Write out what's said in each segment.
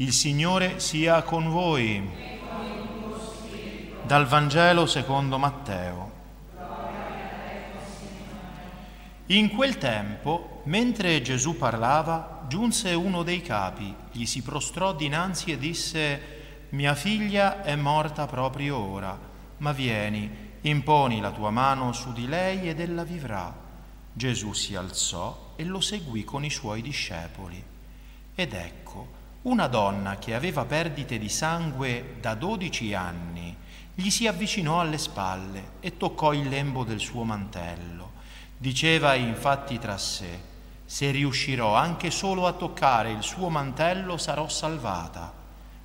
Il Signore sia con voi. Dal Vangelo secondo Matteo. In quel tempo, mentre Gesù parlava, giunse uno dei capi, gli si prostrò dinanzi e disse, Mia figlia è morta proprio ora, ma vieni, imponi la tua mano su di lei ed ella vivrà. Gesù si alzò e lo seguì con i suoi discepoli. Ed ecco, una donna che aveva perdite di sangue da dodici anni gli si avvicinò alle spalle e toccò il lembo del suo mantello. Diceva infatti tra sé, se riuscirò anche solo a toccare il suo mantello sarò salvata.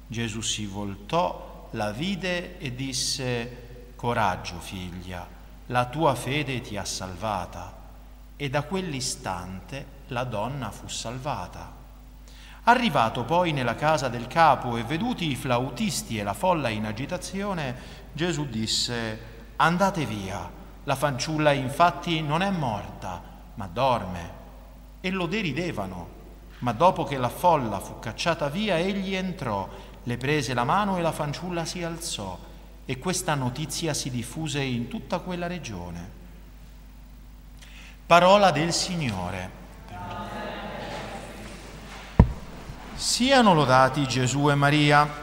Gesù si voltò, la vide e disse, coraggio figlia, la tua fede ti ha salvata. E da quell'istante la donna fu salvata. Arrivato poi nella casa del capo e veduti i flautisti e la folla in agitazione, Gesù disse, andate via, la fanciulla infatti non è morta, ma dorme. E lo deridevano. Ma dopo che la folla fu cacciata via, egli entrò, le prese la mano e la fanciulla si alzò. E questa notizia si diffuse in tutta quella regione. Parola del Signore. Siano lodati Gesù e Maria.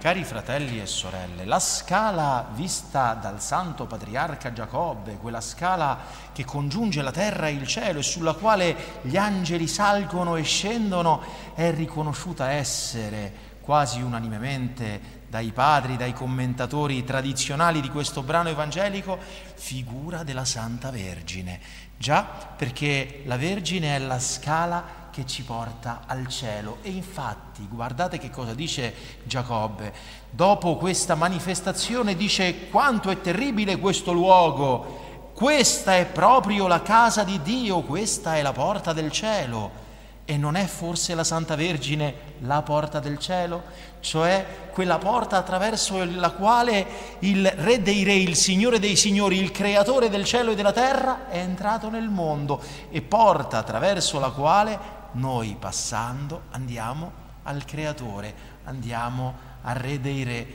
Cari fratelli e sorelle, la scala vista dal santo patriarca Giacobbe, quella scala che congiunge la terra e il cielo e sulla quale gli angeli salgono e scendono, è riconosciuta essere quasi unanimemente dai padri, dai commentatori tradizionali di questo brano evangelico, figura della Santa Vergine. Già perché la Vergine è la scala che ci porta al cielo. E infatti, guardate che cosa dice Giacobbe. Dopo questa manifestazione dice quanto è terribile questo luogo. Questa è proprio la casa di Dio, questa è la porta del cielo. E non è forse la Santa Vergine la porta del cielo? Cioè quella porta attraverso la quale il Re dei Re, il Signore dei Signori, il Creatore del cielo e della terra è entrato nel mondo e porta attraverso la quale noi passando andiamo al Creatore, andiamo al Re dei Re.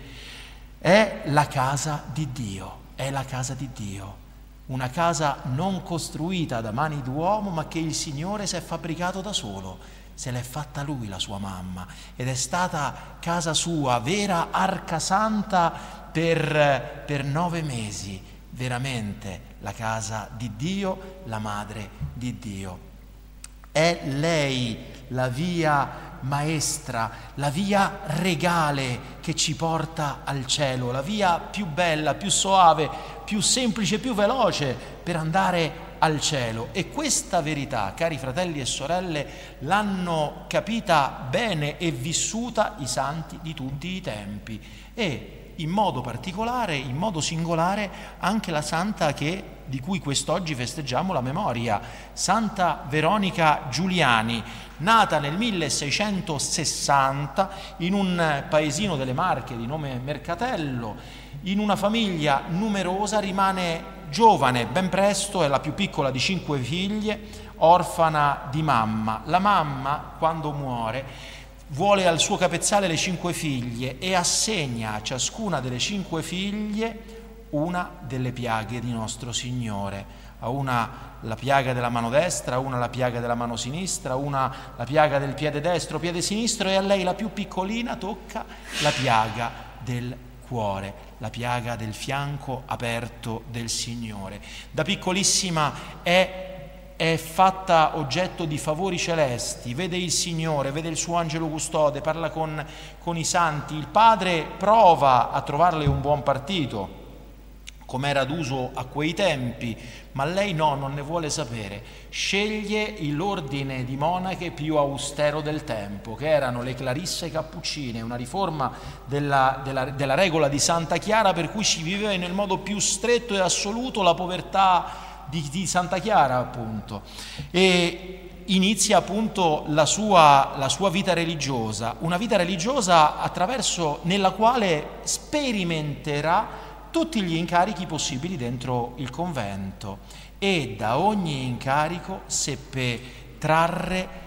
È la casa di Dio, è la casa di Dio. Una casa non costruita da mani d'uomo, ma che il Signore si è fabbricato da solo. Se l'è fatta lui la sua mamma ed è stata casa sua, vera arca santa per, per nove mesi, veramente la casa di Dio, la madre di Dio. È lei la via maestra, la via regale che ci porta al cielo, la via più bella, più soave, più semplice, più veloce per andare al cielo. E questa verità, cari fratelli e sorelle, l'hanno capita bene e vissuta i santi di tutti i tempi. E in modo particolare, in modo singolare, anche la santa che di cui quest'oggi festeggiamo la memoria, Santa Veronica Giuliani, nata nel 1660 in un paesino delle Marche di nome Mercatello, in una famiglia numerosa, rimane giovane, ben presto, è la più piccola di cinque figlie, orfana di mamma. La mamma, quando muore, vuole al suo capezzale le cinque figlie e assegna a ciascuna delle cinque figlie una delle piaghe di nostro Signore. A una la piaga della mano destra, a una la piaga della mano sinistra, a una la piaga del piede destro, piede sinistro e a lei la più piccolina tocca la piaga del cuore, la piaga del fianco aperto del Signore. Da piccolissima è è fatta oggetto di favori celesti, vede il Signore, vede il suo angelo custode, parla con, con i santi, il padre prova a trovarle un buon partito, come era d'uso a quei tempi, ma lei no, non ne vuole sapere. Sceglie l'ordine di monache più austero del tempo, che erano le Clarisse Cappuccine, una riforma della, della, della regola di Santa Chiara per cui si viveva nel modo più stretto e assoluto la povertà di, di Santa Chiara, appunto. E inizia appunto la sua, la sua, vita religiosa, una vita religiosa attraverso nella quale sperimenterà tutti gli incarichi possibili dentro il convento e da ogni incarico seppe trarre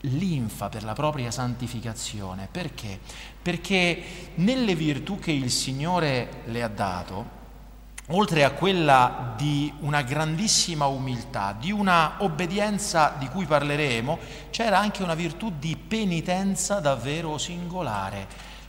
linfa per la propria santificazione. Perché? Perché nelle virtù che il Signore le ha dato, oltre a quella di una grandissima umiltà, di una obbedienza di cui parleremo, c'era anche una virtù di penitenza davvero singolare.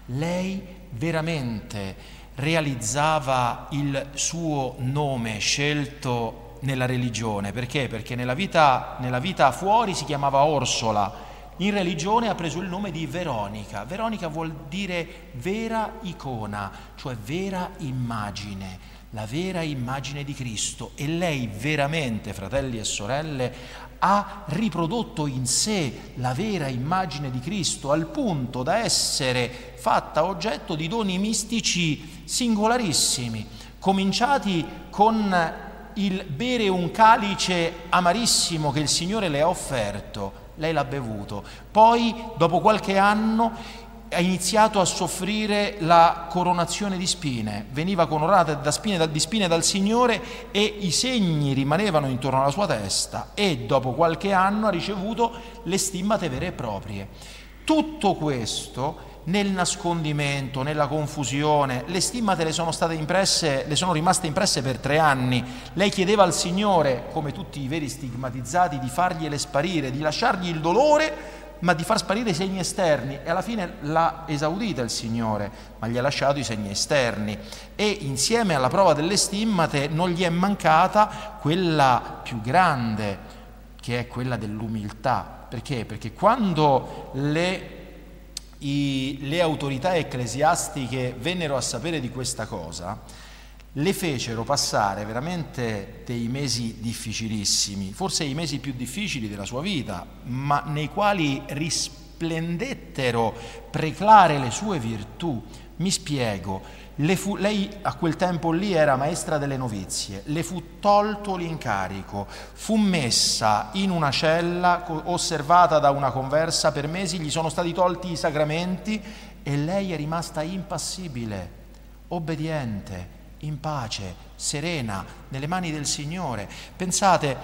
Lei veramente realizzava il suo nome scelto nella religione. Perché? Perché nella vita, nella vita fuori si chiamava Orsola, in religione ha preso il nome di Veronica. Veronica vuol dire vera icona, cioè vera immagine la vera immagine di Cristo e lei veramente, fratelli e sorelle, ha riprodotto in sé la vera immagine di Cristo al punto da essere fatta oggetto di doni mistici singolarissimi, cominciati con il bere un calice amarissimo che il Signore le ha offerto, lei l'ha bevuto, poi dopo qualche anno ha iniziato a soffrire la coronazione di spine, veniva coronata da spine, di spine dal Signore e i segni rimanevano intorno alla sua testa e dopo qualche anno ha ricevuto le stimmate vere e proprie. Tutto questo nel nascondimento, nella confusione, le stimmate le sono state impresse, le sono rimaste impresse per tre anni. Lei chiedeva al Signore, come tutti i veri stigmatizzati, di fargliele sparire, di lasciargli il dolore ma di far sparire i segni esterni e alla fine l'ha esaudita il Signore, ma gli ha lasciato i segni esterni e insieme alla prova delle stimmate non gli è mancata quella più grande, che è quella dell'umiltà. Perché? Perché quando le i, le autorità ecclesiastiche vennero a sapere di questa cosa, le fecero passare veramente dei mesi difficilissimi, forse i mesi più difficili della sua vita, ma nei quali risplendettero preclare le sue virtù. Mi spiego, fu, lei a quel tempo lì era maestra delle novizie, le fu tolto l'incarico, fu messa in una cella osservata da una conversa per mesi, gli sono stati tolti i sacramenti e lei è rimasta impassibile, obbediente in pace, serena, nelle mani del Signore. Pensate,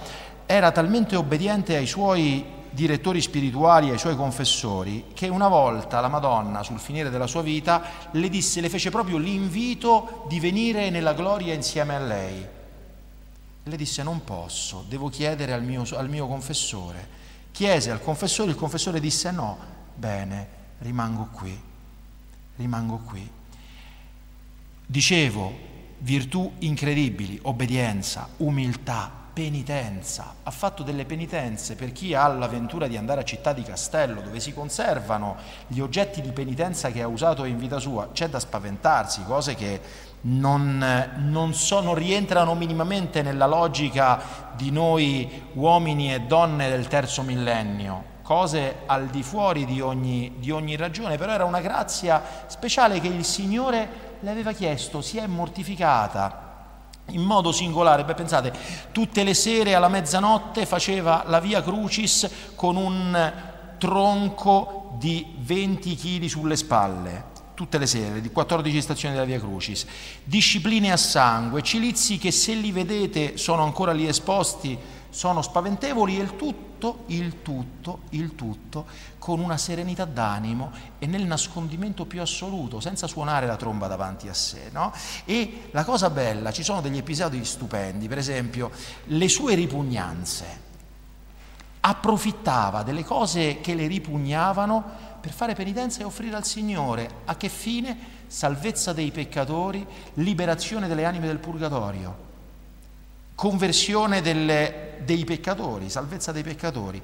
era talmente obbediente ai suoi direttori spirituali, ai suoi confessori, che una volta la Madonna, sul finire della sua vita, le disse, le fece proprio l'invito di venire nella gloria insieme a lei. Le disse, non posso, devo chiedere al mio, al mio confessore. Chiese al confessore, il confessore disse, no, bene, rimango qui, rimango qui. Dicevo, virtù incredibili, obbedienza, umiltà, penitenza. Ha fatto delle penitenze per chi ha l'avventura di andare a Città di Castello, dove si conservano gli oggetti di penitenza che ha usato in vita sua. C'è da spaventarsi, cose che non, non, so, non rientrano minimamente nella logica di noi uomini e donne del terzo millennio cose al di fuori di ogni, di ogni ragione, però era una grazia speciale che il Signore le aveva chiesto, si è mortificata in modo singolare. Beh, pensate, tutte le sere alla mezzanotte faceva la via Crucis con un tronco di 20 kg sulle spalle tutte le sere, di 14 stazioni della Via Crucis, discipline a sangue, cilizi che se li vedete sono ancora lì esposti, sono spaventevoli e il tutto, il tutto, il tutto con una serenità d'animo e nel nascondimento più assoluto, senza suonare la tromba davanti a sé. No? E la cosa bella, ci sono degli episodi stupendi, per esempio le sue ripugnanze. Approfittava delle cose che le ripugnavano per fare penitenza e offrire al Signore. A che fine? Salvezza dei peccatori, liberazione delle anime del purgatorio conversione delle, dei peccatori, salvezza dei peccatori.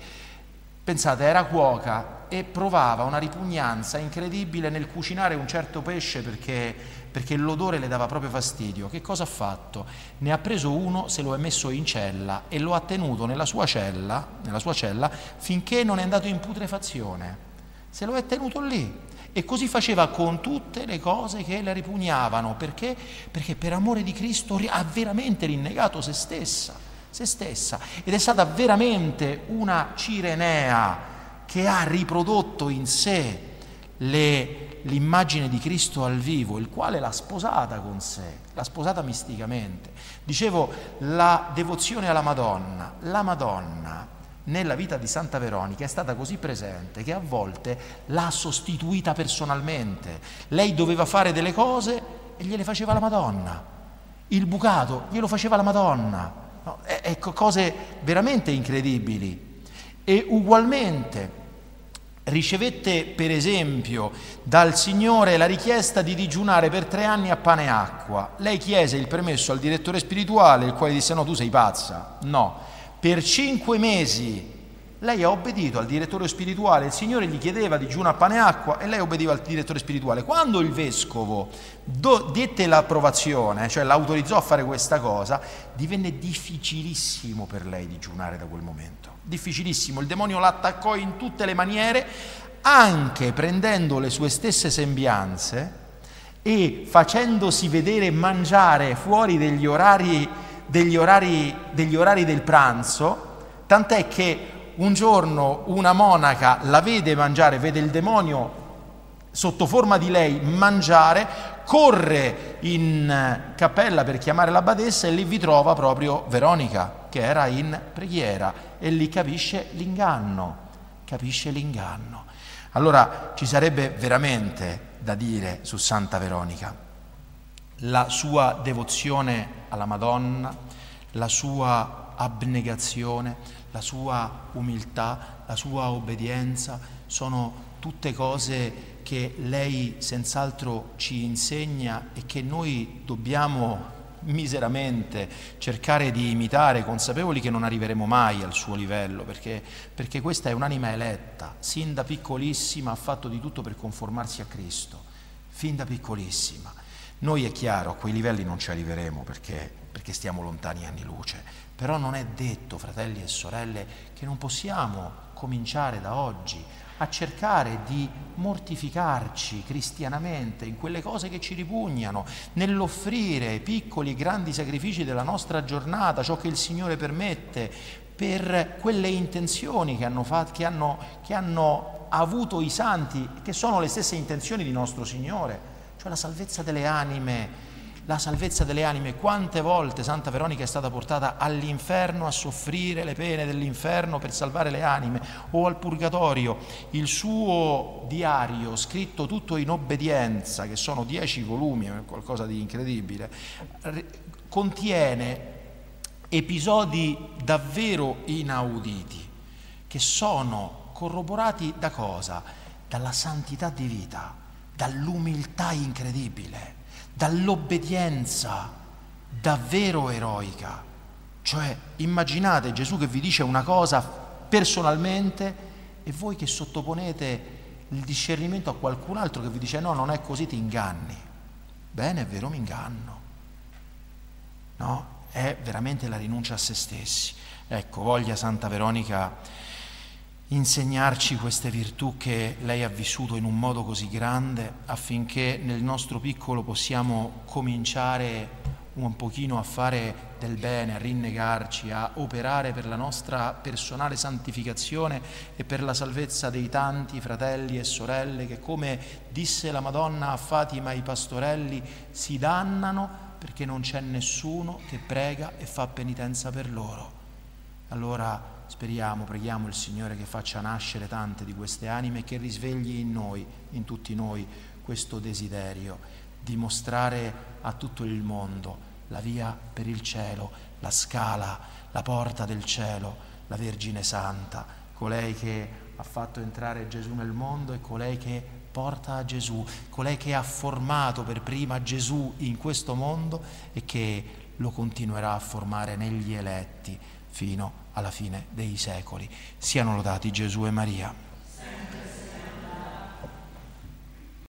Pensate, era cuoca e provava una ripugnanza incredibile nel cucinare un certo pesce perché, perché, l'odore le dava proprio fastidio. Che cosa ha fatto? Ne ha preso uno, se lo è messo in cella e lo ha tenuto nella sua cella, nella sua cella finché non è andato in putrefazione. Se lo è tenuto lì. E così faceva con tutte le cose che le ripugnavano. Perché? Perché per amore di Cristo ha veramente rinnegato se stessa, se stessa. Ed è stata veramente una Cirenea che ha riprodotto in sé le, l'immagine di Cristo al vivo, il quale l'ha sposata con sé, l'ha sposata misticamente. Dicevo, la devozione alla Madonna. La Madonna nella vita di Santa Veronica è stata così presente che a volte l'ha sostituita personalmente. Lei doveva fare delle cose e gliele faceva la Madonna. Il bucato glielo faceva la Madonna. No, ecco, cose veramente incredibili. E ugualmente ricevette per esempio dal Signore la richiesta di digiunare per tre anni a pane e acqua. Lei chiese il permesso al direttore spirituale, il quale disse no, tu sei pazza. No, per cinque mesi lei ha obbedito al direttore spirituale, il Signore gli chiedeva a pane e acqua e lei obbediva al direttore spirituale. Quando il vescovo do, dette l'approvazione, cioè l'autorizzò a fare questa cosa, divenne difficilissimo per lei digiunare da quel momento. Difficilissimo, il demonio l'attaccò in tutte le maniere, anche prendendo le sue stesse sembianze e facendosi vedere mangiare fuori degli orari, degli orari, degli orari del pranzo, tant'è che un giorno una monaca la vede mangiare, vede il demonio sotto forma di lei mangiare, corre in cappella per chiamare la badessa e lì vi trova proprio Veronica che era in preghiera e lì capisce l'inganno, capisce l'inganno. Allora ci sarebbe veramente da dire su Santa Veronica, la sua devozione alla Madonna, la sua abnegazione, la sua umiltà, la sua obbedienza, sono tutte cose che lei senz'altro ci insegna e che noi dobbiamo miseramente cercare di imitare, consapevoli che non arriveremo mai al suo livello, perché, perché questa è un'anima eletta, sin da piccolissima ha fatto di tutto per conformarsi a Cristo, fin da piccolissima. Noi è chiaro, a quei livelli non ci arriveremo perché, perché stiamo lontani anni luce, però non è detto, fratelli e sorelle, che non possiamo cominciare da oggi a cercare di mortificarci cristianamente in quelle cose che ci ripugnano, nell'offrire piccoli e grandi sacrifici della nostra giornata, ciò che il Signore permette, per quelle intenzioni che hanno, fatto, che hanno, che hanno avuto i santi, che sono le stesse intenzioni di nostro Signore, cioè la salvezza delle anime la salvezza delle anime. Quante volte Santa Veronica è stata portata all'inferno a soffrire le pene dell'inferno per salvare le anime o al purgatorio. Il suo diario, scritto tutto in obbedienza, che sono dieci volumi, qualcosa di incredibile, contiene episodi davvero inauditi che sono corroborati da cosa? Dalla santità di vita, dall'umiltà incredibile dall'obbedienza davvero eroica. Cioè, immaginate Gesù che vi dice una cosa personalmente e voi che sottoponete il discernimento a qualcun altro che vi dice no, non è così, ti inganni. Bene, è vero, mi inganno. No, è veramente la rinuncia a se stessi. Ecco, voglia Santa Veronica insegnarci queste virtù che lei ha vissuto in un modo così grande affinché nel nostro piccolo possiamo cominciare un pochino a fare del bene, a rinnegarci, a operare per la nostra personale santificazione e per la salvezza dei tanti fratelli e sorelle che, come disse la Madonna a Fatima ai pastorelli, si dannano perché non c'è nessuno che prega e fa penitenza per loro. Allora Speriamo, preghiamo il Signore che faccia nascere tante di queste anime e che risvegli in noi, in tutti noi, questo desiderio di mostrare a tutto il mondo la via per il cielo, la scala, la porta del cielo, la Vergine Santa, colei che ha fatto entrare Gesù nel mondo e colei che porta a Gesù, colei che ha formato per prima Gesù in questo mondo e che lo continuerà a formare negli eletti fino alla fine dei secoli. Siano lodati Gesù e Maria.